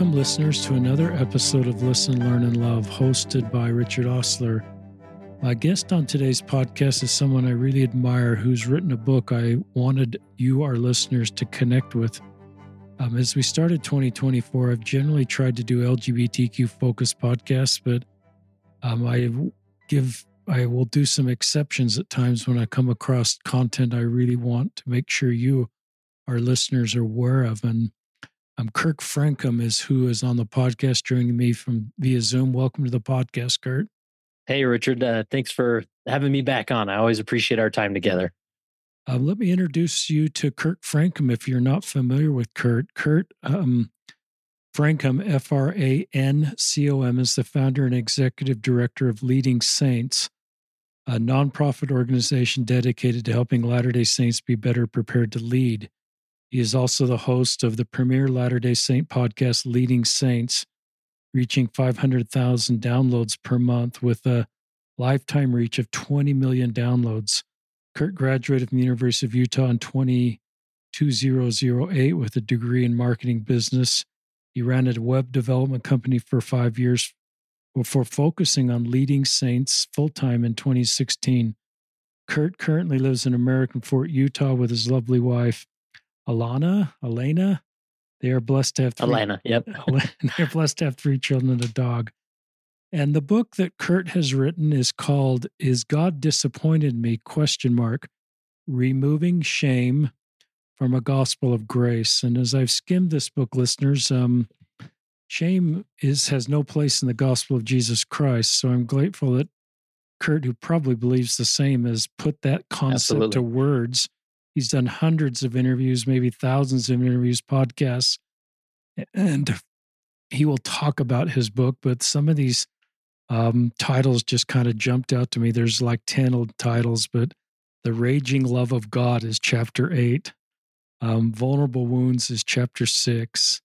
Welcome, listeners, to another episode of Listen, Learn, and Love, hosted by Richard Ostler. My guest on today's podcast is someone I really admire who's written a book I wanted you, our listeners, to connect with. Um, as we started 2024, I've generally tried to do LGBTQ focused podcasts, but um, I give I will do some exceptions at times when I come across content I really want to make sure you, our listeners, are aware of. And um, Kurt Francom is who is on the podcast joining me from via Zoom. Welcome to the podcast, Kurt. Hey, Richard. Uh, thanks for having me back on. I always appreciate our time together. Um, let me introduce you to Kurt Francom if you're not familiar with Kurt. Kurt um, Francom, F R A N C O M, is the founder and executive director of Leading Saints, a nonprofit organization dedicated to helping Latter day Saints be better prepared to lead. He is also the host of the premier Latter day Saint podcast, Leading Saints, reaching 500,000 downloads per month with a lifetime reach of 20 million downloads. Kurt graduated from the University of Utah in 2008 with a degree in marketing business. He ran a web development company for five years before focusing on leading saints full time in 2016. Kurt currently lives in American Fork, Utah with his lovely wife, Alana, Elena, they are blessed to have three, Atlanta. Yep. they're blessed to have three children and a dog. And the book that Kurt has written is called "Is God Disappointed Me?" Question mark. Removing shame from a gospel of grace. And as I've skimmed this book, listeners, um, shame is has no place in the gospel of Jesus Christ. So I'm grateful that Kurt, who probably believes the same, has put that concept Absolutely. to words He's done hundreds of interviews, maybe thousands of interviews, podcasts, and he will talk about his book. But some of these um, titles just kind of jumped out to me. There's like 10 titles, but The Raging Love of God is chapter eight. Um, Vulnerable Wounds is chapter six.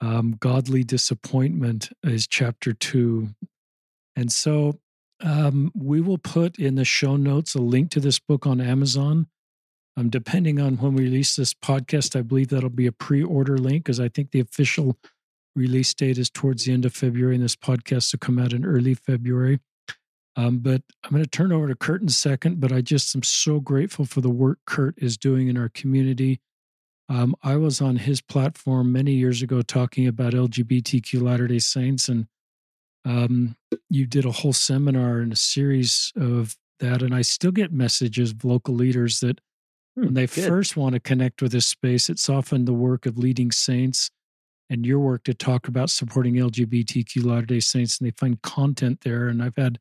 Um, Godly Disappointment is chapter two. And so um, we will put in the show notes a link to this book on Amazon. Um, depending on when we release this podcast, I believe that'll be a pre order link because I think the official release date is towards the end of February, and this podcast will come out in early February. Um, but I'm going to turn over to Kurt in a second. But I just am so grateful for the work Kurt is doing in our community. Um, I was on his platform many years ago talking about LGBTQ Latter day Saints, and um, you did a whole seminar and a series of that. And I still get messages of local leaders that when hmm, they Good. first want to connect with this space, it's often the work of leading saints and your work to talk about supporting LGBTQ Latter day Saints, and they find content there. And I've had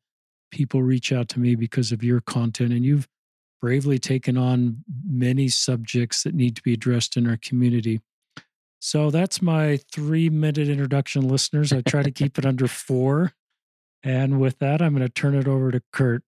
people reach out to me because of your content, and you've bravely taken on many subjects that need to be addressed in our community. So that's my three minute introduction, listeners. I try to keep it under four. And with that, I'm going to turn it over to Kurt.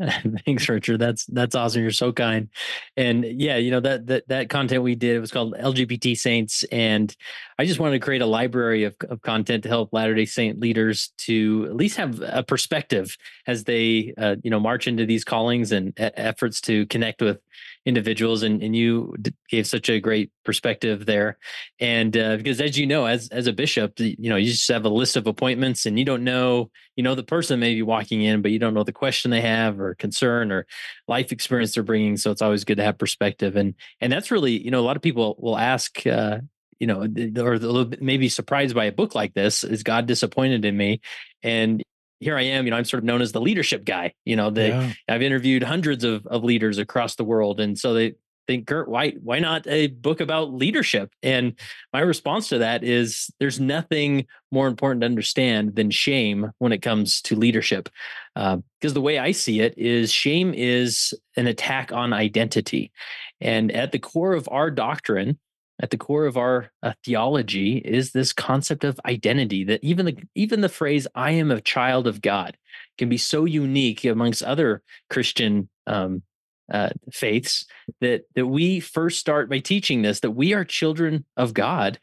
Thanks, Richard. That's that's awesome. You're so kind. And yeah, you know that that that content we did it was called LGBT Saints, and I just wanted to create a library of, of content to help Latter Day Saint leaders to at least have a perspective as they uh, you know march into these callings and efforts to connect with individuals and, and you gave such a great perspective there and uh, because as you know as as a bishop you know you just have a list of appointments and you don't know you know the person may be walking in but you don't know the question they have or concern or life experience they're bringing so it's always good to have perspective and and that's really you know a lot of people will ask uh, you know, or maybe surprised by a book like this. Is God disappointed in me? And here I am, you know, I'm sort of known as the leadership guy. You know, the, yeah. I've interviewed hundreds of, of leaders across the world. And so they think, Kurt, why, why not a book about leadership? And my response to that is there's nothing more important to understand than shame when it comes to leadership. Because uh, the way I see it is shame is an attack on identity. And at the core of our doctrine, at the core of our uh, theology is this concept of identity that even the even the phrase i am a child of god can be so unique amongst other christian um, uh, faiths that that we first start by teaching this that we are children of god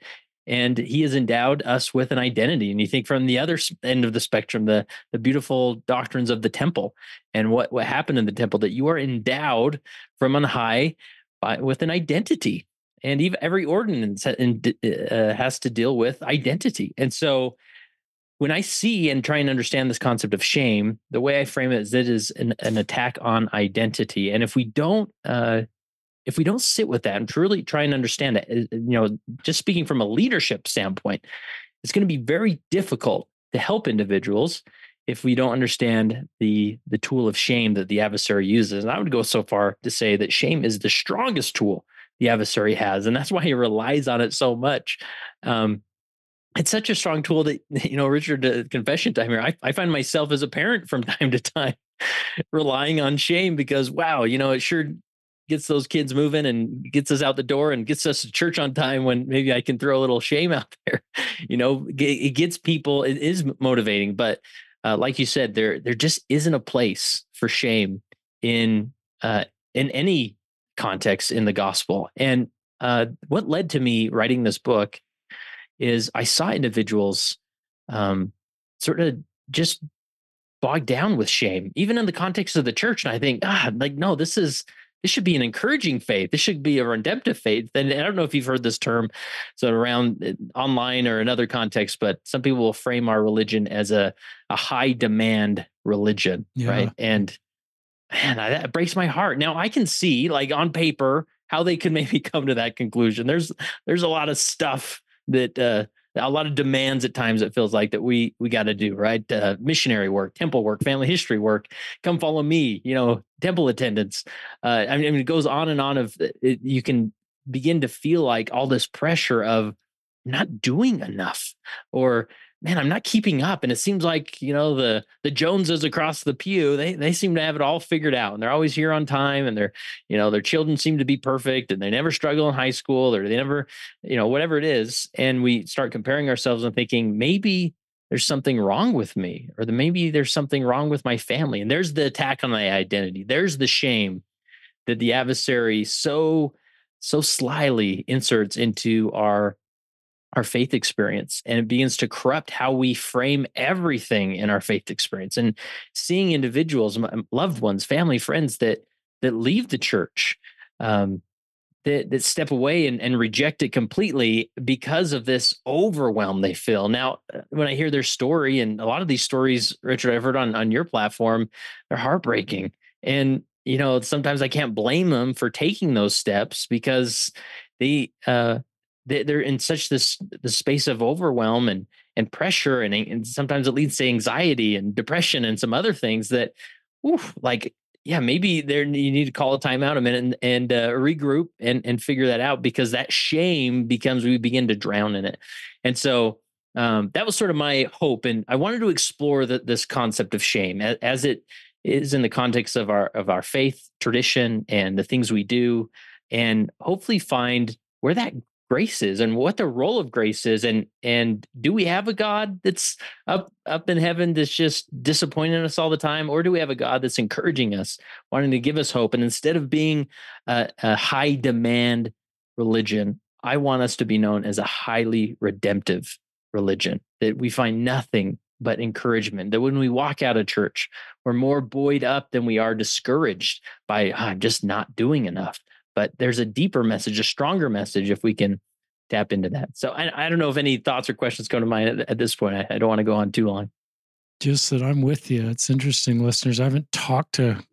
and he has endowed us with an identity. And you think from the other end of the spectrum the the beautiful doctrines of the temple and what what happened in the temple that you are endowed from on high by, with an identity and even every ordinance uh, has to deal with identity. And so, when I see and try and understand this concept of shame, the way I frame it is it is an, an attack on identity. And if we don't, uh, if we don't sit with that and truly try and understand it, you know, just speaking from a leadership standpoint, it's going to be very difficult to help individuals if we don't understand the the tool of shame that the adversary uses. And I would go so far to say that shame is the strongest tool the adversary has, and that's why he relies on it so much. Um, it's such a strong tool that you know richard uh, confession time here I, I find myself as a parent from time to time relying on shame because wow you know it sure gets those kids moving and gets us out the door and gets us to church on time when maybe i can throw a little shame out there you know it gets people it is motivating but uh, like you said there there just isn't a place for shame in uh, in any context in the gospel and uh, what led to me writing this book is I saw individuals um, sort of just bogged down with shame, even in the context of the church. And I think, ah, like, no, this is this should be an encouraging faith. This should be a redemptive faith. And I don't know if you've heard this term, so around uh, online or in other contexts, but some people will frame our religion as a a high demand religion, yeah. right? And man, that breaks my heart. Now I can see, like on paper, how they could maybe come to that conclusion. There's there's a lot of stuff that uh, a lot of demands at times it feels like that we we got to do right uh, missionary work temple work family history work come follow me you know temple attendance uh, I, mean, I mean it goes on and on of uh, it, you can begin to feel like all this pressure of not doing enough or man, I'm not keeping up. And it seems like, you know, the the Joneses across the pew, they they seem to have it all figured out and they're always here on time and they're, you know, their children seem to be perfect and they never struggle in high school or they never, you know, whatever it is. And we start comparing ourselves and thinking maybe there's something wrong with me or the, maybe there's something wrong with my family. And there's the attack on my identity. There's the shame that the adversary so so slyly inserts into our our faith experience and it begins to corrupt how we frame everything in our faith experience. And seeing individuals loved ones family friends that that leave the church um, that that step away and, and reject it completely because of this overwhelm they feel. Now uh, when i hear their story and a lot of these stories richard i've heard on on your platform they're heartbreaking. And you know sometimes i can't blame them for taking those steps because they uh they're in such this the space of overwhelm and and pressure and, and sometimes it leads to anxiety and depression and some other things that oof, like yeah maybe there you need to call a timeout a minute and, and uh, regroup and and figure that out because that shame becomes we begin to drown in it. And so um, that was sort of my hope and i wanted to explore the, this concept of shame as, as it is in the context of our of our faith tradition and the things we do and hopefully find where that grace is and what the role of grace is and and do we have a god that's up up in heaven that's just disappointing us all the time? Or do we have a god that's encouraging us wanting to give us hope? And instead of being a, a high demand religion i want us to be known as a highly redemptive religion that we find nothing but encouragement that when we walk out of church we're more buoyed up than we are discouraged by oh, i'm just not doing enough but there's a deeper message, a stronger message if we can tap into that. So I, I don't know if any thoughts or questions come to mind at, at this point. I, I, don't want to go on too long. Just that I'm with you. It's interesting, listeners. I haven't talked to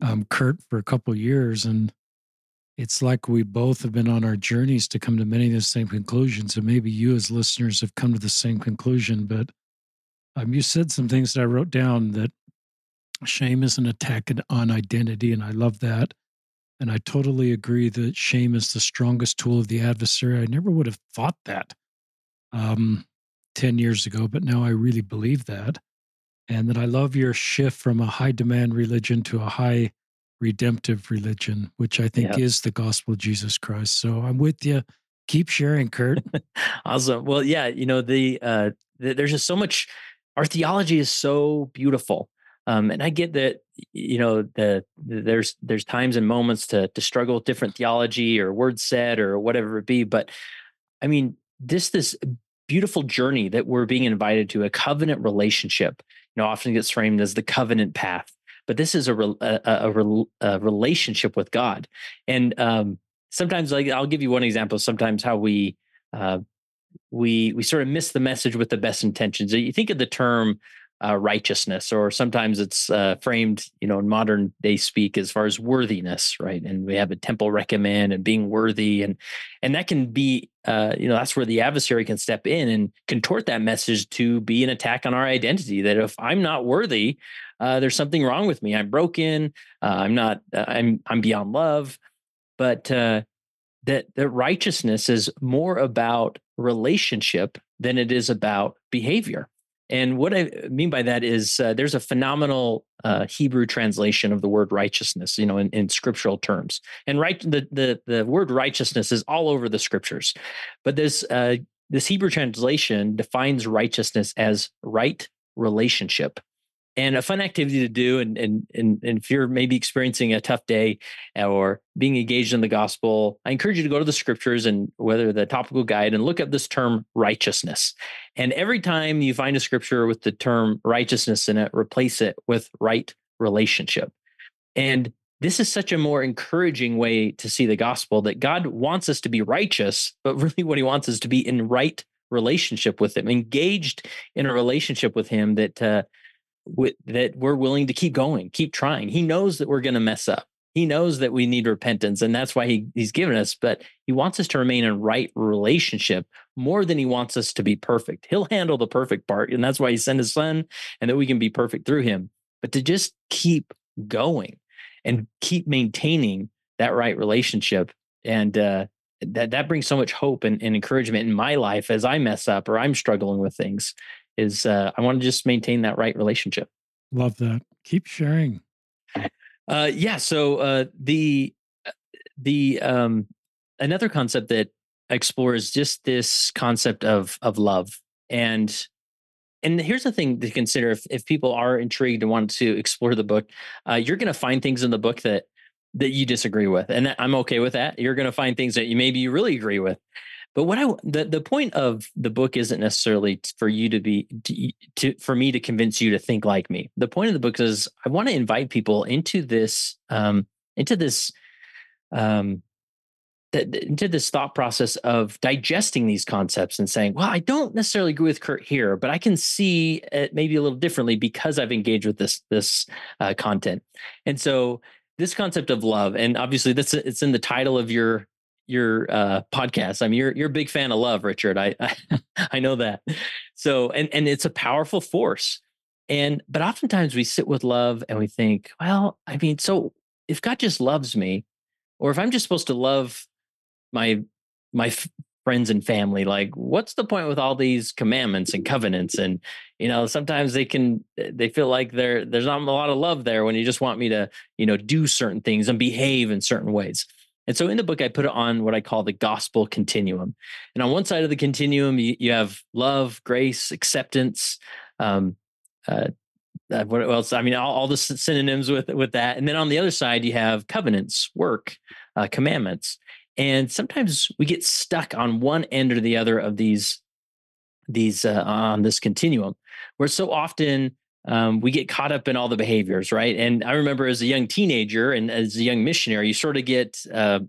um, Kurt for a couple years, and it's like we both have been on our journeys to come to many of the same conclusions. And maybe you, as listeners, have come to the same conclusion. But um, you said some things that I wrote down that shame is an attack on identity, and I love that. And I totally agree that shame is the strongest tool of the adversary. I never would have thought that um, 10 years ago, but now I really believe that. And that I love your shift from a high demand religion to a high redemptive religion, which I think yeah. is the gospel of Jesus Christ. So I'm with you. Keep sharing, Kurt. awesome. Well, yeah, you know, the, uh, the, there's just so much, our theology is so beautiful. Um, and I get that you know the, the, there's there's times and moments to to struggle with different theology or word set or whatever it be, but I mean this this beautiful journey that we're being invited to a covenant relationship. You know, often gets framed as the covenant path, but this is a a, a, a relationship with God, and um, sometimes like I'll give you one example. Sometimes how we uh, we we sort of miss the message with the best intentions. You think of the term uh, righteousness, or sometimes it's uh, framed, you know, in modern day speak as far as worthiness, right? And we have a temple recommend and being worthy, and and that can be, uh, you know, that's where the adversary can step in and contort that message to be an attack on our identity. That if I'm not worthy, uh, there's something wrong with me. I'm broken. Uh, I'm not. Uh, I'm I'm beyond love. But that that righteousness is more about relationship than it is about behavior and what I mean by that is uh, there's a phenomenal uh, Hebrew translation of the word righteousness, you know, in, in scriptural terms. And right, the, the the word righteousness is all over the scriptures, but this uh, this Hebrew translation defines righteousness as right relationship and a fun activity to do and, and and and if you're maybe experiencing a tough day or being engaged in the gospel i encourage you to go to the scriptures and whether the topical guide and look up this term righteousness. And every time you find a scripture with the term righteousness in it replace it with right relationship. And this is such a more encouraging way to see the gospel that god wants us to be righteous but really what he wants is to be in right relationship with him engaged in a relationship with him that uh, with, that we're willing to keep going, keep trying. He knows that we're going to mess up. He knows that we need repentance, and that's why he, he's given us. But he wants us to remain in right relationship more than he wants us to be perfect. He'll handle the perfect part, and that's why he sent his son, and that we can be perfect through him. But to just keep going and keep maintaining that right relationship, and uh, that that brings so much hope and, and encouragement in my life as I mess up or I'm struggling with things is uh, I want to just maintain that right relationship. Love that. Keep sharing. Uh, yeah. So uh, the uh, the um, another concept that explores just this concept of of love and and here's the thing to consider if, if people are intrigued and want to explore the book uh, you're going to find things in the book that that you disagree with and i'm okay with that you're going to find things that you maybe you really agree with but what I the the point of the book isn't necessarily for you to be to, to for me to convince you to think like me. The point of the book is I want to invite people into this um into this um into this thought process of digesting these concepts and saying, well, I don't necessarily agree with Kurt here, but I can see it maybe a little differently because I've engaged with this this uh, content. And so this concept of love, and obviously this it's in the title of your your uh, podcast. I mean, you're you're a big fan of love, Richard. I, I I know that. So, and and it's a powerful force. And but oftentimes we sit with love and we think, well, I mean, so if God just loves me, or if I'm just supposed to love my my f- friends and family, like what's the point with all these commandments and covenants? And you know, sometimes they can they feel like there there's not a lot of love there when you just want me to you know do certain things and behave in certain ways. And so in the book, I put it on what I call the gospel continuum. And on one side of the continuum, you, you have love, grace, acceptance. Um, uh, uh, what else? I mean, all, all, the synonyms with with that. And then on the other side, you have covenants, work, uh, commandments. And sometimes we get stuck on one end or the other of these these uh, on this continuum, where so often um, we get caught up in all the behaviors, right? And I remember as a young teenager and as a young missionary, you sort of get uh,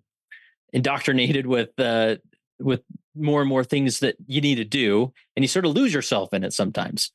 indoctrinated with uh, with more and more things that you need to do, and you sort of lose yourself in it sometimes.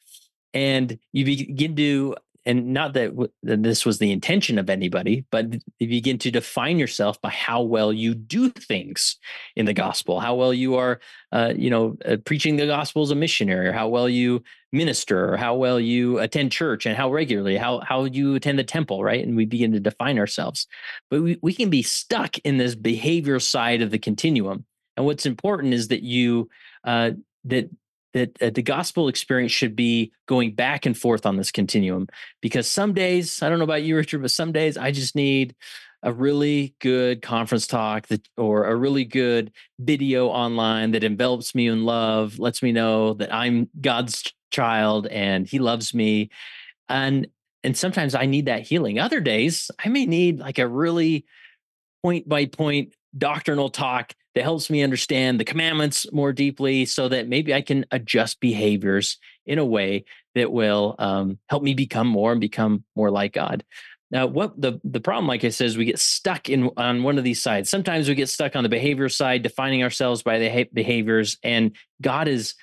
And you begin to and not that, w- this was the intention of anybody, but you begin to define yourself by how well you do things in the gospel, how well you are, uh, you know, uh, preaching the gospel as a missionary, or how well you minister, or how well you attend church, and how regularly, how how you attend the temple, right? And we begin to define ourselves, but we, we can be stuck in this behavior side of the continuum. And what's important is that you uh, that that uh, the gospel experience should be going back and forth on this continuum. Because some days i don't know about you richard but some days i just need a really good conference talk that or a really good video online that envelops me in love lets me know that i'm god's child and he loves me. And and sometimes i need that healing. Other days i may need like a really point by point doctrinal talk that helps me understand the commandments more deeply so that maybe I can adjust behaviors in a way that will um, help me become more and become more like God. Now, what the the problem, like I said, is we get stuck in on one of these sides. Sometimes we get stuck on the behavior side, defining ourselves by the behaviors, and God is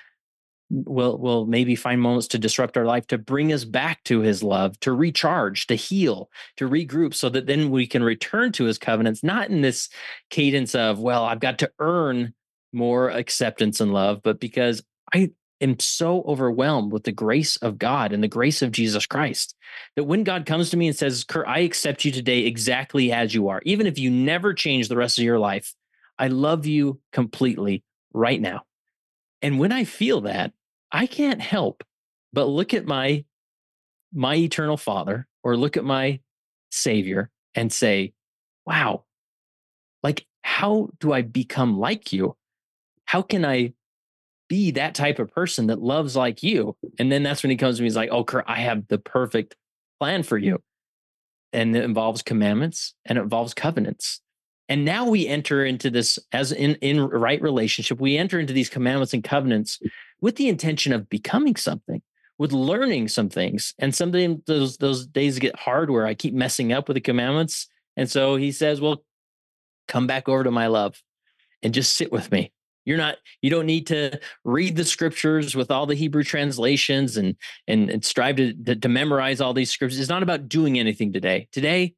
will will maybe find moments to disrupt our life to bring us back to his love to recharge to heal to regroup so that then we can return to his covenants not in this cadence of well i've got to earn more acceptance and love but because i am so overwhelmed with the grace of god and the grace of jesus christ that when god comes to me and says kurt i accept you today exactly as you are even if you never change the rest of your life i love you completely right now. And when I feel that, I can't help but look at my my eternal father or look at my savior and say, wow, like how do I become like you? How can I be that type of person that loves like you? And then that's when he comes to me, he's like, oh, Kurt, I have the perfect plan for you. And it involves commandments and it involves covenants. And now we enter into this as in, in right relationship, we enter into these commandments and covenants with the intention of becoming something, with learning some things. And something those those days get hard where I keep messing up with the commandments. And so he says, Well, come back over to my love and just sit with me. You're not, you don't need to read the scriptures with all the Hebrew translations and and, and strive to, to, to memorize all these scriptures. It's not about doing anything today. Today,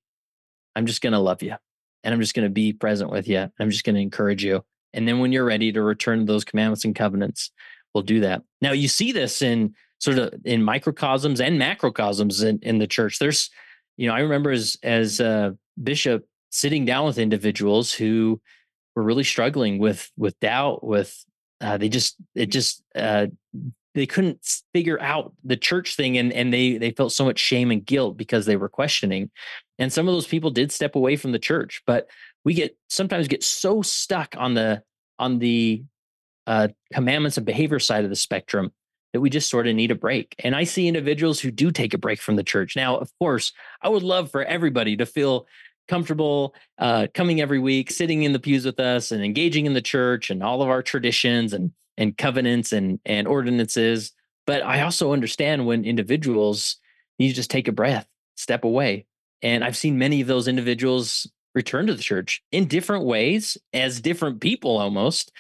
I'm just gonna love you and I'm just gonna be present with you. I'm just gonna encourage you. And then when you're ready to return to those commandments and covenants, will do that. Now you see this in sort of in microcosms and macrocosms in, in the church. There's, you know, I remember as as a bishop sitting down with individuals who were really struggling with with doubt, with uh, they just it just uh, they couldn't figure out the church thing and and they they felt so much shame and guilt because they were questioning and some of those people did step away from the church but we get sometimes get so stuck on the on the uh, commandments and behavior side of the spectrum that we just sort of need a break. And I see individuals who do take a break from the church. Now, of course, I would love for everybody to feel comfortable uh, coming every week, sitting in the pews with us and engaging in the church and all of our traditions and and covenants and and ordinances. But I also understand when individuals need to just take a breath, step away. And I've seen many of those individuals return to the church in different ways as different people almost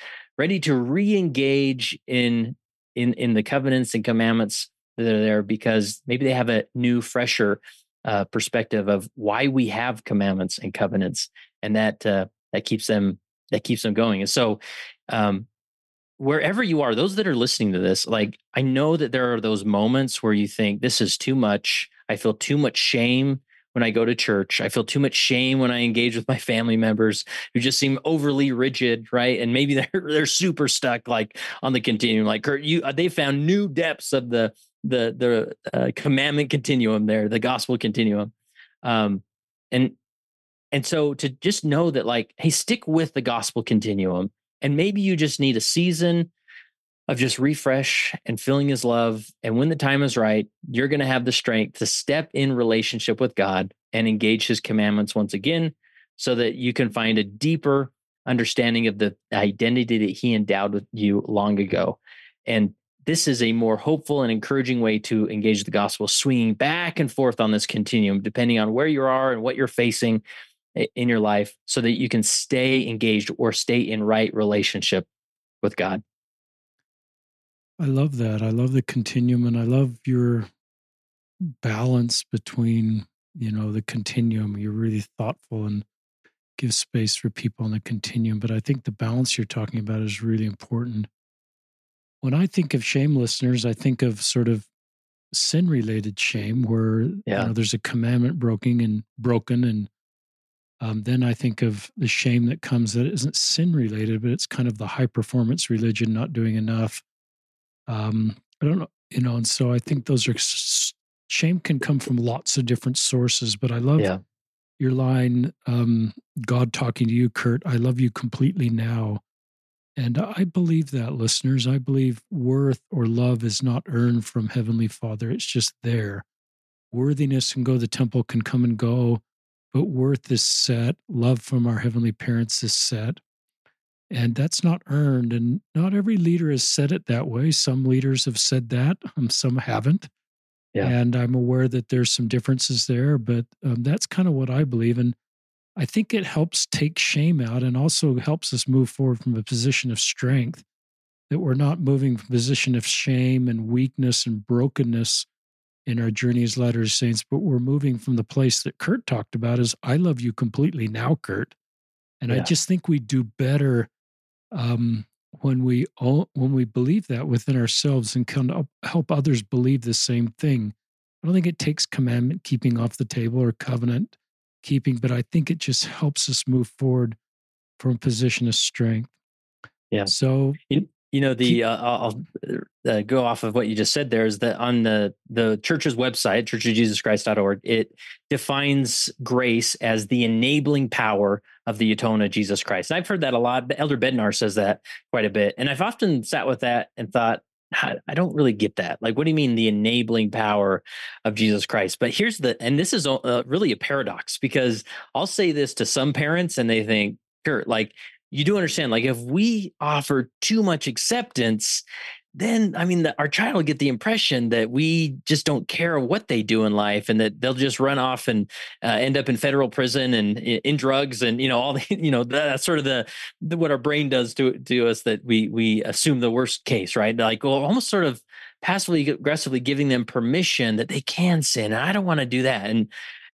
ready to re-engage in in in the covenants and commandments that are there because maybe they have a new fresher uh, perspective of why we have commandments and covenants and that uh, that keeps them that keeps them going. And so um, wherever you are those that are listening to this like i know that there are those moments where you think this is too much. I feel too much shame when I go to church. I feel too much shame when I engage with my family members who just seem overly rigid, right? And maybe they're they're super stuck like on the continuum. Like Kurt, you uh, they found new depths of the the the uh, commandment continuum there, the gospel continuum. Um and and so to just know that like hey stick with the gospel continuum and maybe you just need a season of just refresh and feeling his love. And when the time is right, you're going to have the strength to step in relationship with God and engage his commandments once again so that you can find a deeper understanding of the identity that he endowed with you long ago. And this is a more hopeful and encouraging way to engage the gospel, swinging back and forth on this continuum, depending on where you are and what you're facing in your life, so that you can stay engaged or stay in right relationship with God. I love that. I love the continuum and I love your balance between, you know, the continuum. You're really thoughtful and give space for people on the continuum. But I think the balance you're talking about is really important. When I think of shame listeners, I think of sort of sin related shame where yeah. you know, there's a commandment broken and broken and um, then I think of the shame that comes that isn't sin related, but it's kind of the high performance religion not doing enough um, I don't know, you know, and so I think those are shame can come from lots of different sources, but I love yeah. your line, um, God talking to you, Kurt, I love you completely now. And I believe that, listeners. I believe worth or love is not earned from Heavenly Father. It's just there. Worthiness can go the temple can come and go, but worth is set. Love from our Heavenly Parents is set and that's not earned and not every leader has said it that way some leaders have said that um, some haven't Yeah. And I'm aware that there's some differences there, but um, that's kind of what I believe. And I think it helps take shame out and also helps us move forward from a position of strength, that we're not moving from a position of shame and weakness and brokenness in our journey as Latter Saints, but we're moving from the place that Kurt talked about is I love you completely now, Kurt. And yeah. I just think we do better um, when we all, when we believe that within ourselves and can help others believe the same thing. I don't think it takes commandment keeping off the table or covenant keeping, but I think it just helps us move forward from a position of strength. Yeah. So you know the uh, I'll uh, go off of what you just said. There is that on the the church's website, churchofjesuschrist.org, it defines grace as the enabling power of the atonement of Jesus Christ. And I've heard that a lot. Elder Bednar says that quite a bit, and I've often sat with that and thought, I don't really get that. Like, what do you mean the enabling power of Jesus Christ? But here's the, and this is a, really a paradox because I'll say this to some parents and they think, Kurt, like you do understand, like if we offer too much acceptance, then I mean, the, our child will get the impression that we just don't care what they do in life, and that they'll just run off and uh, end up in federal prison and in drugs, and you know all the you know that's sort of the, the, what our brain does to to us that we we assume the worst case, right? Like well, almost sort of passively aggressively giving them permission that they can sin, and I don't want to do that, and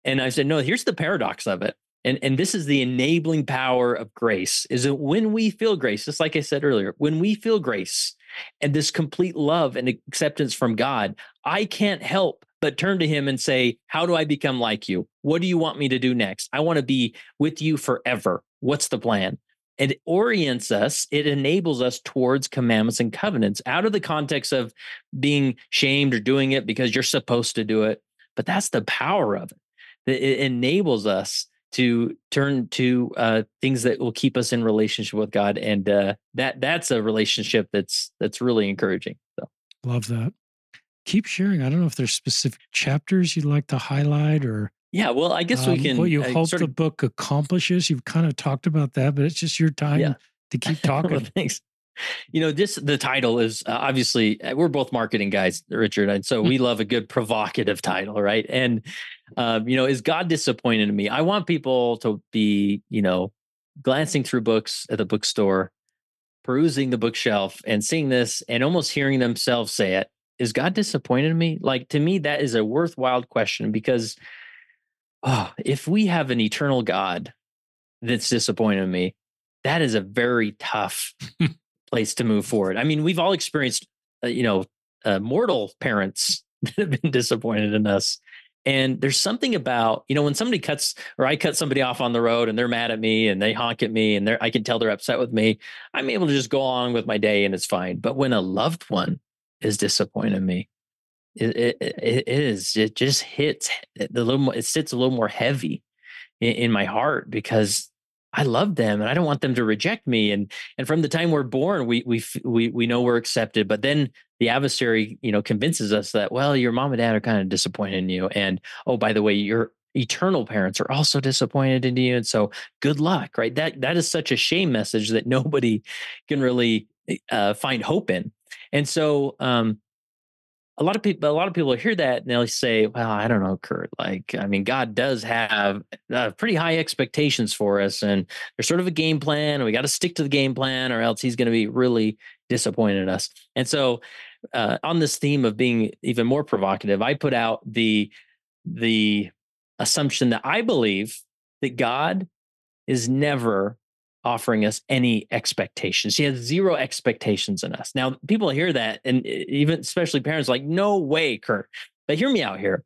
and I said no. Here's the paradox of it and and this is the enabling power of grace is that when we feel grace just like i said earlier when we feel grace and this complete love and acceptance from god i can't help but turn to him and say how do i become like you? What do you want me to do next? I want to be with you forever. What's the plan? It orients us it enables us towards commandments and covenants out of the context of being shamed or doing it because you're supposed to do it but that's the power of it it enables us to turn to uh, things that will keep us in relationship with God, and uh, that that's a relationship that's that's really encouraging. So love that. Keep sharing. I don't know if there's specific chapters you'd like to highlight or. Yeah, well, I guess um, we can. What you uh, hope the of, book accomplishes. You've kind of talked about that, but it's just your time yeah. to keep talking. well, thanks you know this the title is uh, obviously uh, we're both marketing guys richard and so we love a good provocative title right and um, you know is god disappointed in me i want people to be you know glancing through books at the bookstore perusing the bookshelf and seeing this and almost hearing themselves say it is god disappointed in me like to me that is a worthwhile question because oh if we have an eternal god that's disappointed in me that is a very tough place to move forward. I mean, we've all experienced, uh, you know, uh, mortal parents that have been disappointed in us. And there's something about, you know, when somebody cuts or I cut somebody off on the road and they're mad at me and they honk at me and I can tell they're upset with me. I'm able to just go along with my day and it's fine. But when a loved one is disappointing me, it, it, it is, it just hits a little more, it sits a little more heavy in, in my heart because I love them and I don't want them to reject me. And and from the time we're born, we we we we know we're accepted. But then the adversary, you know, convinces us that well, your mom and dad are kind of disappointed in you, and oh, by the way, your eternal parents are also disappointed in you, and so good luck, right? That that is such a shame message that nobody can really uh, find hope in. And so um, a lot of people a lot of people hear that and they'll say well i don't know kurt like i mean god does have uh, pretty high expectations for us and there's sort of a game plan and we got to stick to the game plan or else he's going to be really disappointed in us and so uh, on this theme of being even more provocative i put out the the assumption that i believe that god is never offering us any expectations. He has zero expectations in us. Now, people hear that, and even especially parents, like, no way, Kurt. But hear me out here.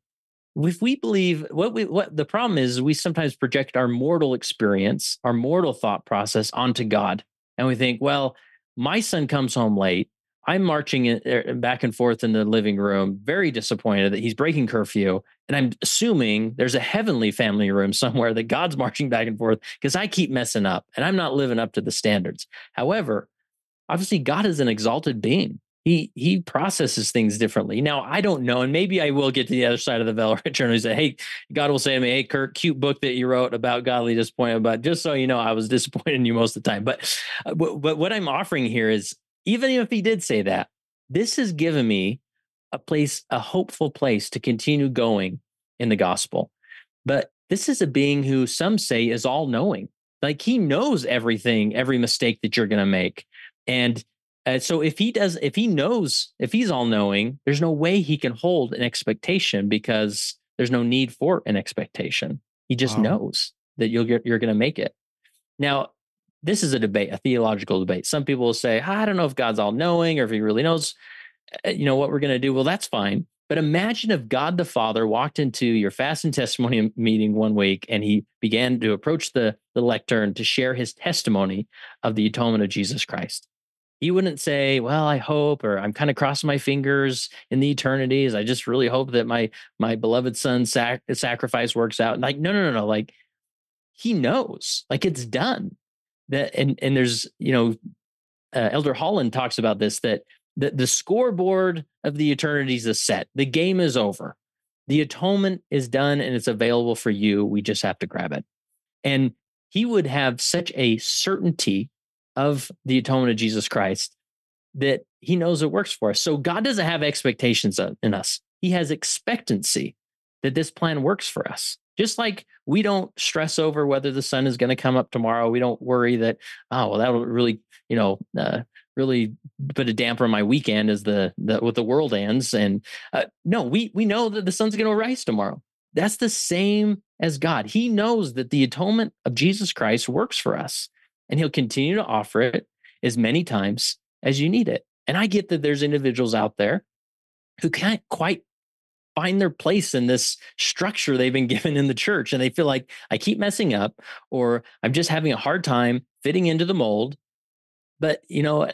If we believe what we what the problem is, we sometimes project our mortal experience, our mortal thought process onto God, and we think, well, my son comes home late. I'm marching er, back and forth in the living room, very disappointed that he's breaking curfew. And I'm assuming there's a heavenly family room somewhere that God's marching back and forth because I keep messing up and I'm not living up to the standards. However, obviously, God is an exalted being. He he processes things differently. Now I don't know, and maybe I will get to the other side of the veil, Richard. And say, "Hey, God will say to me, hey, Kurt, cute book that you wrote about godly disappointment, but just so you know, I was disappointed in you most of the time." But uh, but what I'm offering here is even if he did say that, this has given me a place, a hopeful place to continue going in the gospel. But this is a being who some say is all knowing. Like he knows everything, every mistake that you're going to make. And uh, so if he does, if he knows, if he's all knowing, there's no way he can hold an expectation because there's no need for an expectation. He just wow. knows that you'll get, you're going to make it. Now, this is a debate, a theological debate. Some people will say, I don't know if God's all knowing or if he really knows, uh, you know, what we're going to do. Well, that's fine. But imagine if God the Father walked into your fast and testimony meeting one week and he began to approach the, the lectern to share his testimony of the atonement of Jesus Christ. He wouldn't say, Well, I hope, or I'm kind of crossing my fingers in the eternities. I just really hope that my my beloved son's sac- sacrifice works out. Like, no, no, no, no. Like he knows, like it's done. That and and there's, you know, uh, Elder Holland talks about this that the, the scoreboard of the eternities is set. The game is over. The atonement is done and it's available for you. We just have to grab it. And he would have such a certainty of the atonement of Jesus Christ that he knows it works for us. So God doesn't have expectations in us. He has expectancy that this plan works for us. Just like we don't stress over whether the sun is going to come up tomorrow, we don't worry that oh well that'll really you know uh, really put a damper on my weekend as the, the with the world ends. And uh, no, we we know that the sun's going to rise tomorrow. That's the same as God. He knows that the atonement of Jesus Christ works for us, and He'll continue to offer it as many times as you need it. And I get that there's individuals out there who can't quite find their place in this structure they've been given in the church and they feel like I keep messing up or I'm just having a hard time fitting into the mold. But you know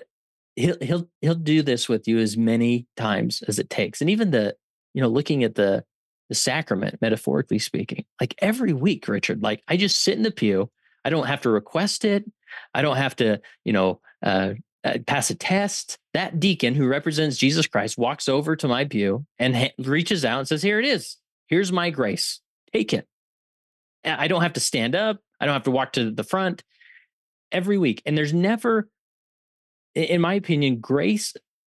he'll he'll he'll do this with you as many times as it takes and even the you know looking at the the sacrament metaphorically speaking like every week richard like i just sit in the pew i don't have to request it i don't have to you know uh, uh, pass a test that deacon who represents jesus christ walks over to my pew and ha- reaches out and says here it is here's my grace take it i don't have to stand up i don't have to walk to the front every week and there's never in my opinion, grace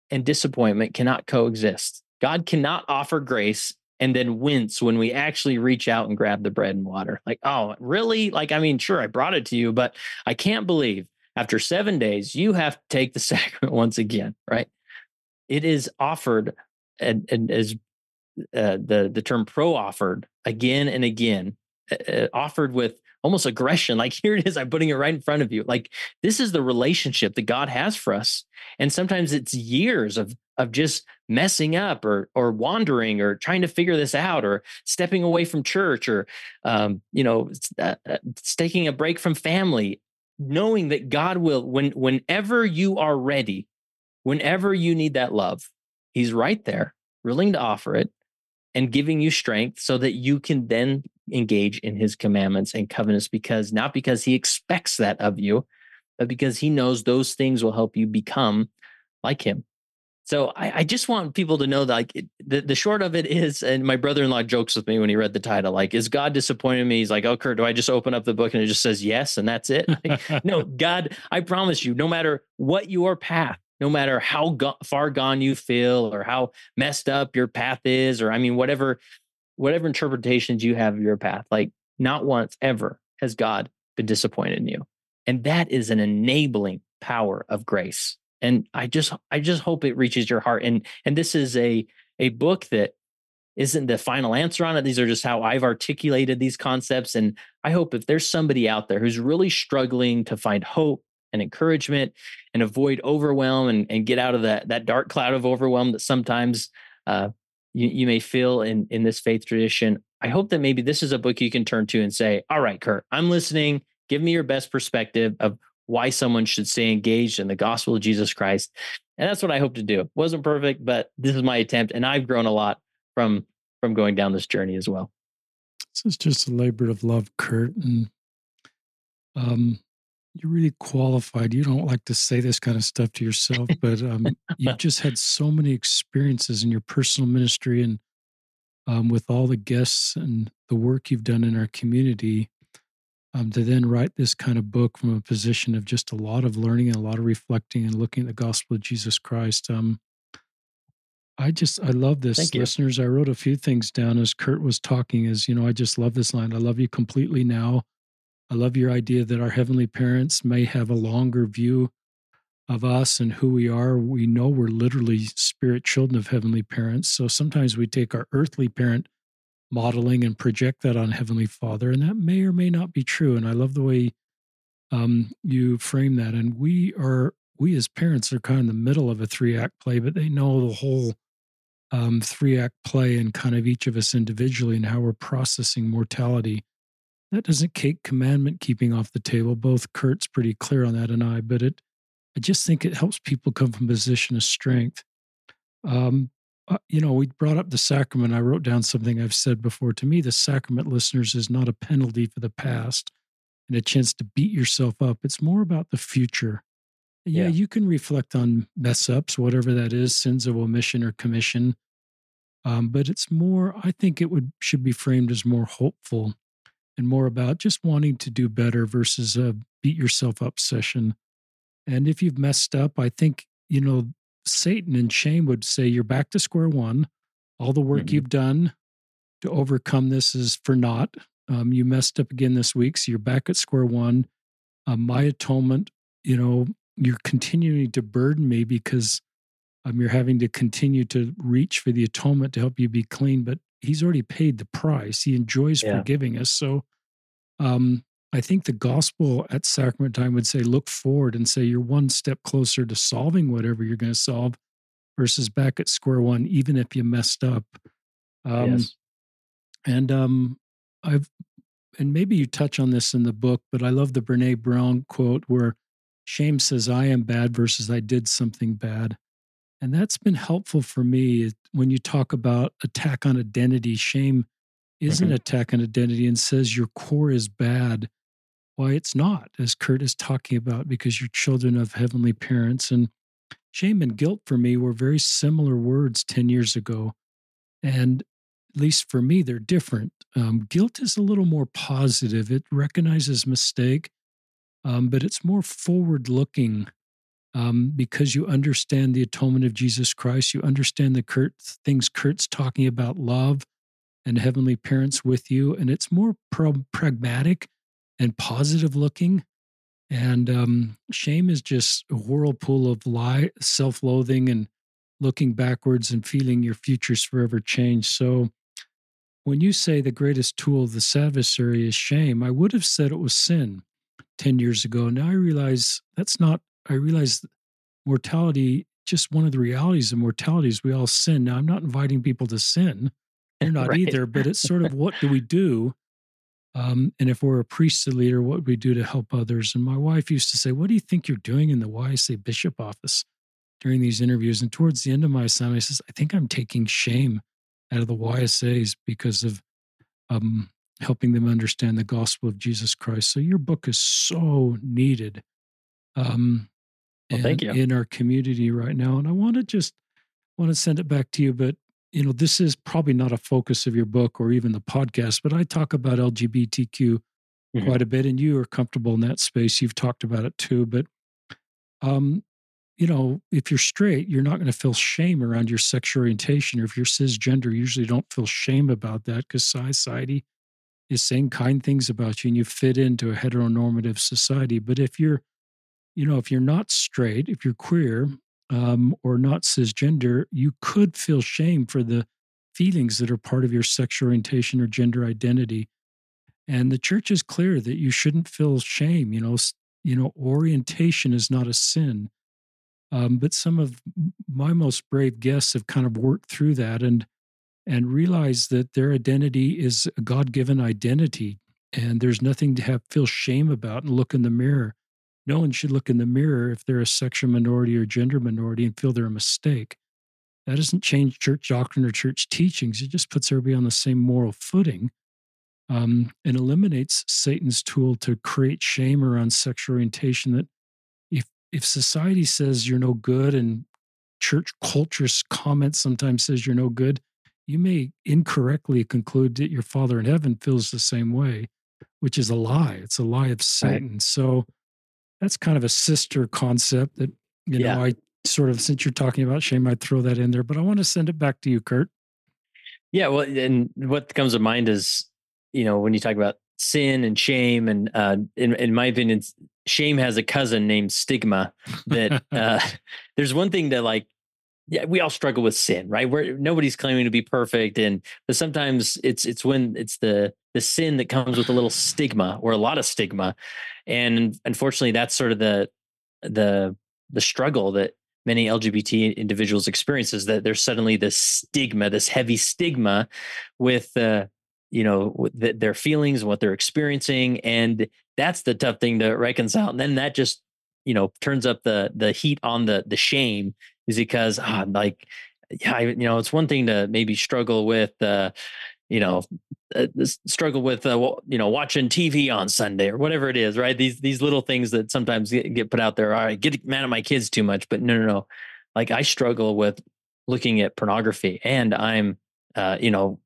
and disappointment cannot coexist. God cannot offer grace and then wince when we actually reach out and grab the bread and water. Like, oh, really? Like, I mean, sure, I brought it to you, but I can't believe after seven days, you have to take the sacrament once again, right? It is offered and, and as uh, the the term pro offered again and again, uh, offered with almost aggression. Like, here it is, I'm putting it right in front of you. Like, this is the relationship that God has for us. And sometimes it's years of of just messing up or or wandering or trying to figure this out or stepping away from church or um, you know uh, uh, taking a break from family knowing that god will when whenever you are ready whenever you need that love he's right there willing to offer it and giving you strength so that you can then engage in his commandments and covenants because not because he expects that of you, but because he knows those things will help you become like him. So I, I just want people to know that like it, the, the short of it is, and my brother-in-law jokes with me when he read the title, like, is God disappointed me? He's like, oh, Kurt, do I just open up the book and it just says yes and that's it? Like, no, God, I promise you, no matter what your path, no matter how go- far gone you feel or how messed up your path is, or I mean, whatever whatever interpretations you have of your path, like not once ever has God been disappointed in you. And that is an enabling power of grace. And I just I just hope it reaches your heart. And and this is a a book that isn't the final answer on it. These are just how I've articulated these concepts. And I hope if there's somebody out there who's really struggling to find hope and encouragement and avoid overwhelm and, and get out of that that dark cloud of overwhelm that sometimes uh, you, you may feel in in this faith tradition i hope that maybe this is a book you can turn to and say all right kurt i'm listening give me your best perspective of why someone should stay engaged in the gospel of jesus christ and that's what i hope to do wasn't perfect but this is my attempt and i've grown a lot from from going down this journey as well this is just a labor of love kurt and um you're really qualified. You don't like to say this kind of stuff to yourself, but um, you've just had so many experiences in your personal ministry and um, with all the guests and the work you've done in our community. Um, to then write this kind of book from a position of just a lot of learning and a lot of reflecting and looking at the gospel of Jesus Christ. Um, I just I love this, Thank you. listeners. I wrote a few things down as Kurt was talking. Is you know I just love this line. I love you completely now. I love your idea that our heavenly parents may have a longer view of us and who we are. We know we're literally spirit children of heavenly parents. So sometimes we take our earthly parent modeling and project that on heavenly father, and that may or may not be true. And I love the way um, you frame that. And we are we as parents are kind of in the middle of a three act play, but they know the whole um, three act play and kind of each of us individually and how we're processing mortality. That doesn't take commandment keeping off the table. Both Kurt's pretty clear on that, and I. But it, I just think it helps people come from a position of strength. Um, you know, we brought up the sacrament. I wrote down something I've said before. To me, the sacrament, listeners, is not a penalty for the past and a chance to beat yourself up. It's more about the future. Yeah, yeah, you can reflect on mess ups, whatever that is, sins of omission or commission. Um, but it's more, I think it would should be framed as more hopeful and more about just wanting to do better versus a beat yourself up session. And if you've messed up, I think, you know, Satan and shame would say you're back to square one. All the work mm-hmm. you've done to overcome this is for naught. Um, you messed up again this week, so you're back at square one. Um, my atonement, you know, you're continuing to burden me because um, you're having to continue to reach for the atonement to help you be clean. But he's already paid the price. He enjoys yeah. forgiving us. So um, I think the gospel at sacrament time would say, look forward and say you're one step closer to solving whatever you're going to solve versus back at square one, even if you messed up. Um, yes. And um, I've, and maybe you touch on this in the book, but I love the Brene Brown quote where shame says, I am bad versus I did something bad. And that's been helpful for me when you talk about attack on identity. Shame is mm-hmm. an attack on identity and says your core is bad. Why it's not, as Kurt is talking about, because you're children of heavenly parents. And shame and guilt for me were very similar words 10 years ago. And at least for me, they're different. Um, guilt is a little more positive, it recognizes mistake, um, but it's more forward looking um, because you understand the atonement of Jesus Christ. You understand the Kurt, things Kurt's talking about love and heavenly parents with you. And it's more pro- pragmatic and positive looking. And um, shame is just a whirlpool of lie, self loathing, and looking backwards and feeling your future's forever changed. So, when you say the greatest tool of the adversary is shame, I would have said it was sin 10 years ago. Now I realize that's not I realize mortality, just one of the realities of mortality is we all sin. Now, I'm not inviting people to sin. You're not right. either, but it's sort of what do we do? Um, and if we're a priesthood leader, what would we do to help others? And my wife used to say, What do you think you're doing in the YSA bishop office during these interviews? And towards the end of my assignment, I says, I think I'm taking shame out of the YSAs because of um, helping them understand the gospel of Jesus Christ. So your book is so needed. Um, well, thank you. in our community right now. And I want to just want to send it back to you, but you know, this is probably not a focus of your book or even the podcast, but I talk about LGBTQ mm-hmm. quite a bit, and you are comfortable in that space. You've talked about it too, but um, you know, if you're straight, you're not going to feel shame around your sexual orientation, or if you're cisgender, you usually don't feel shame about that because society is saying kind things about you, and you fit into a heteronormative society. But if you're you know, if you're not straight, if you're queer um, or not cisgender, you could feel shame for the feelings that are part of your sexual orientation or gender identity. And the church is clear that you shouldn't feel shame. You know, you know, orientation is not a sin. Um, but some of my most brave guests have kind of worked through that and and realized that their identity is a God-given identity, and there's nothing to have feel shame about and look in the mirror no one should look in the mirror if they're a sexual minority or gender minority and feel they're a mistake. That doesn't change church doctrine or church teachings. It just puts everybody on the same moral footing um, and eliminates Satan's tool to create shame around sexual orientation. That if if society says you're no good and church culture's comment sometimes says you're no good, you may incorrectly conclude that your Father in heaven feels the same way, which is a lie. It's a lie of Satan. Right. So that's kind of a sister concept that you yeah. know I sort of since you're talking about shame, I'd throw that in there, but I want to send it back to you, Kurt. Yeah, well, and what comes to mind is, you know, when you talk about sin and shame, and uh, in in my opinion, shame has a cousin named stigma. That uh, there's one thing that like, yeah, we all struggle with sin, right? Where nobody's claiming to be perfect, and but sometimes it's it's when it's the the sin that comes with a little stigma or a lot of stigma, and unfortunately, that's sort of the the the struggle that many LGBT individuals experience is that there's suddenly this stigma, this heavy stigma with uh, you know with the, their feelings and what they're experiencing, and that's the tough thing to reconcile. And then that just you know turns up the the heat on the the shame is because ah, like yeah, you know it's one thing to maybe struggle with uh, you know uh, struggle with uh, you know watching TV on Sunday or whatever it is, right? These these little things that sometimes get, put out there. All right, get mad at my kids too much, but no, no, no. Like I struggle with looking at pornography, and I'm, uh, you know,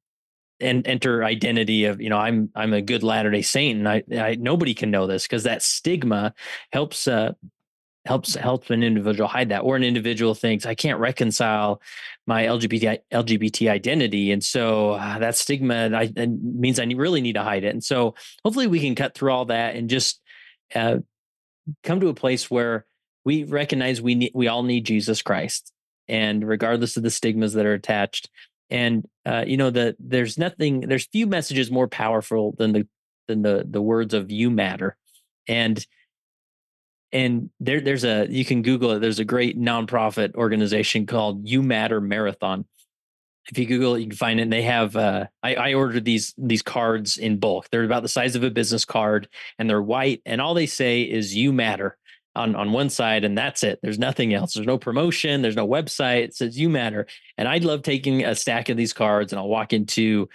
and enter identity of you know I'm I'm a good Latter Day Saint, and I, I nobody can know this because that stigma helps uh, helps helps an individual hide that or an individual thinks i can't reconcile my lgbt lgbt identity and so uh, that stigma I, means i really need to hide it and so hopefully we can cut through all that and just uh, come to a place where we recognize we need we all need jesus christ and regardless of the stigmas that are attached and uh, you know that there's nothing there's few messages more powerful than the than the the words of you matter and and there there's a you can google it. There's a great nonprofit organization called you matter marathon. If you google it you can find it. And they have uh, I, I ordered these these cards in bulk. They're about the size of a business card and they're white and all they say is you matter on on one side and that's it. There's nothing else. There's no promotion. There's no website. It says you matter. And i'd love taking a stack of these cards and i'll walk into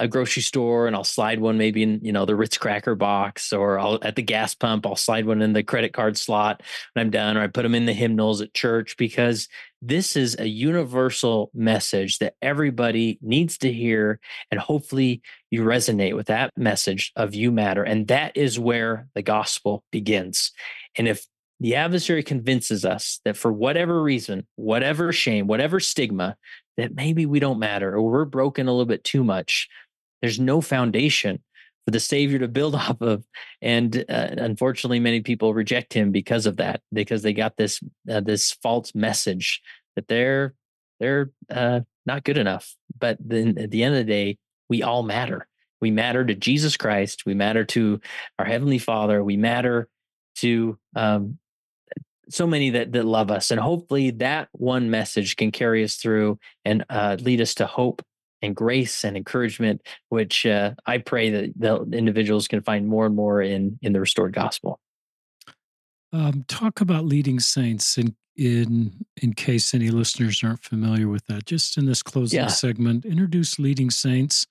a grocery store and I'll slide one maybe in, you know, the Ritz cracker box or I'll at the gas pump, I'll slide one in the credit card slot when I'm done, or I put them in the hymnals at church because this is a universal message that everybody needs to hear. And hopefully you resonate with that message of you matter. And that is where the gospel begins. And if the adversary convinces us that for whatever reason, whatever shame, whatever stigma, that maybe we don't matter or we're broken a little bit too much, there's no foundation for the Savior to build off of. And uh, unfortunately, many people reject him because of that, because they got this uh, this false message that they're they're uh, not good enough. But then at the end of the day, we all matter. We matter to Jesus Christ. We matter to our Heavenly Father. We matter to um, so many that that love us, and hopefully that one message can carry us through and uh, lead us to hope and grace and encouragement, which uh, I pray that the individuals can find more and more in in the restored gospel. Um, talk about leading saints in in in case any listeners aren't familiar with that. Just in this closing yeah. segment, introduce leading saints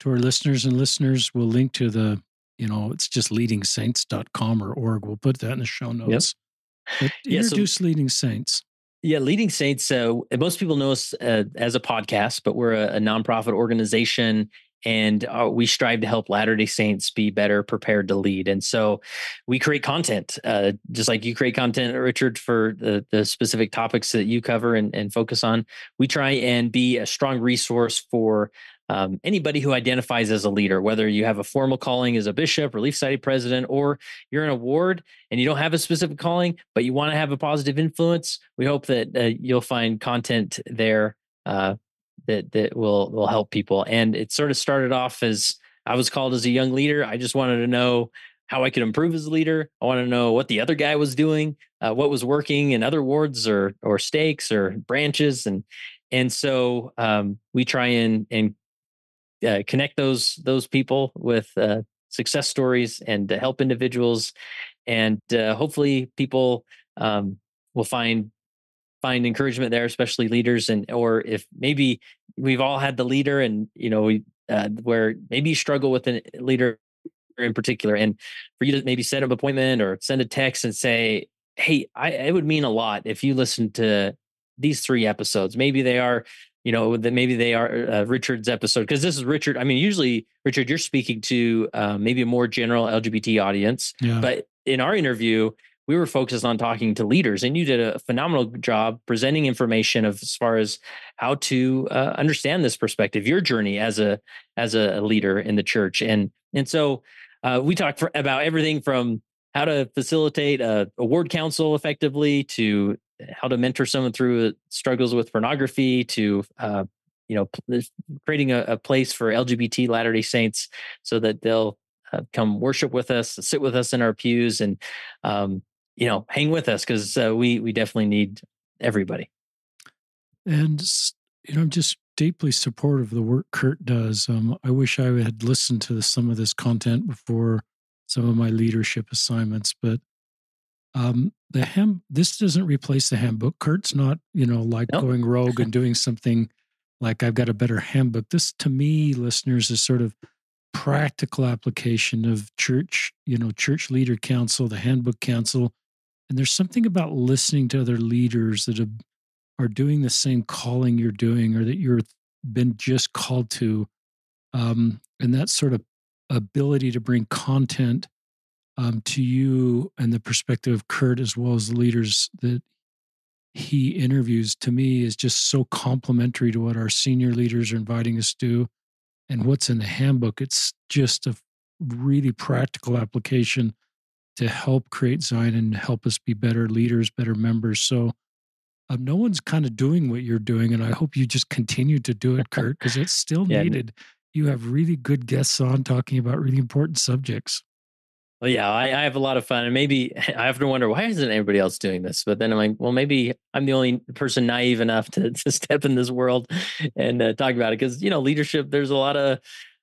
to our listeners and listeners. We'll link to the you know it's just leading leadingsaints.com or org. We'll put that in the show notes. Yep. But introduce yeah, so, leading saints. Yeah, Leading Saints. Uh, most people know us uh, as a podcast, but we're a, a nonprofit organization and uh, we strive to help Latter day Saints be better prepared to lead. And so we create content, uh, just like you create content, Richard, for the, the specific topics that you cover and, and focus on. We try and be a strong resource for um, anybody who identifies as a leader, whether you have a formal calling as a bishop, relief society president, or you're in a ward and you don't have a specific calling, but you want to have a positive influence, we hope that uh, you'll find content there uh, that that will will help people. And it sort of started off as I was called as a young leader. I just wanted to know how I could improve as a leader. I want to know what the other guy was doing, uh, what was working in other wards or or stakes or branches, and and so um, we try and and uh, connect those those people with uh, success stories and to help individuals, and uh, hopefully people um, will find find encouragement there, especially leaders, and or if maybe we've all had the leader, and you know we uh, where maybe you struggle with a leader in particular, and for you to maybe set up an appointment or send a text and say, "Hey, I, it would mean a lot if you listen to." these three episodes maybe they are you know that maybe they are uh, richard's episode because this is richard i mean usually richard you're speaking to uh, maybe a more general lgbt audience yeah. but in our interview we were focused on talking to leaders, and you did a phenomenal job presenting information of as far as how to uh, understand this perspective, your journey as a as a leader in the church, and and so uh, we talked for, about everything from how to facilitate a, a ward council effectively to how to mentor someone through struggles with pornography to uh, you know creating a, a, place for lgbt latter day saints so that they'll uh, come worship with us sit with us in our pews and um, you know hang with us because uh, we we definitely need everybody. And you know i'm just deeply supportive of the work kurt does um, i wish i had listened to some of this content before some of my leadership assignments but um, the ham this doesn't replace the handbook kurt's not you know like nope. going rogue and doing something like i've got a better handbook this to me listeners is sort of practical application of church you know church leader council the handbook council and there's something about listening to other leaders that have, are doing the same calling you're doing or that you're been just called to. Um, and that sort of ability to bring content um, to you and the perspective of Kurt as well as the leaders that he interviews to me is just so complementary to what our senior leaders are inviting us to do and what's in the handbook. It's just a really practical application to help create Zion and help us be better leaders, better members. So um, no one's kind of doing what you're doing, and I hope you just continue to do it, Kurt, because it's still yeah. needed. You have really good guests on talking about really important subjects. Well, yeah, I, I, have a lot of fun, and maybe I often wonder why isn't anybody else doing this? But then I'm like, well, maybe I'm the only person naive enough to, to step in this world and uh, talk about it because you know, leadership. There's a lot of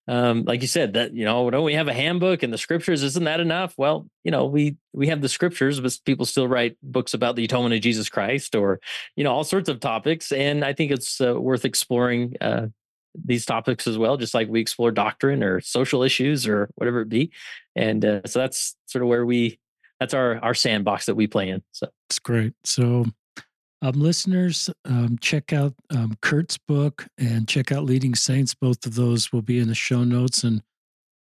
um, like you said, that you know, don't we have a handbook and the scriptures? Isn't that enough? Well, you know, we we have the scriptures, but people still write books about the atonement of Jesus Christ, or you know, all sorts of topics. And I think it's uh, worth exploring uh, these topics as well, just like we explore doctrine or social issues or whatever it be. And uh, so that's sort of where we that's our our sandbox that we play in. So it's great. So um, listeners, um, check out um, Kurt's book and check out Leading Saints. Both of those will be in the show notes. And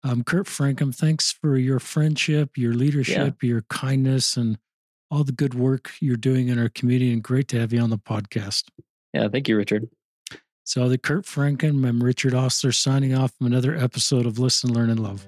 um, Kurt Francom, thanks for your friendship, your leadership, yeah. your kindness, and all the good work you're doing in our community. And great to have you on the podcast. Yeah, thank you, Richard. So, the Kurt Francom I'm Richard Ostler signing off from another episode of Listen, Learn, and Love.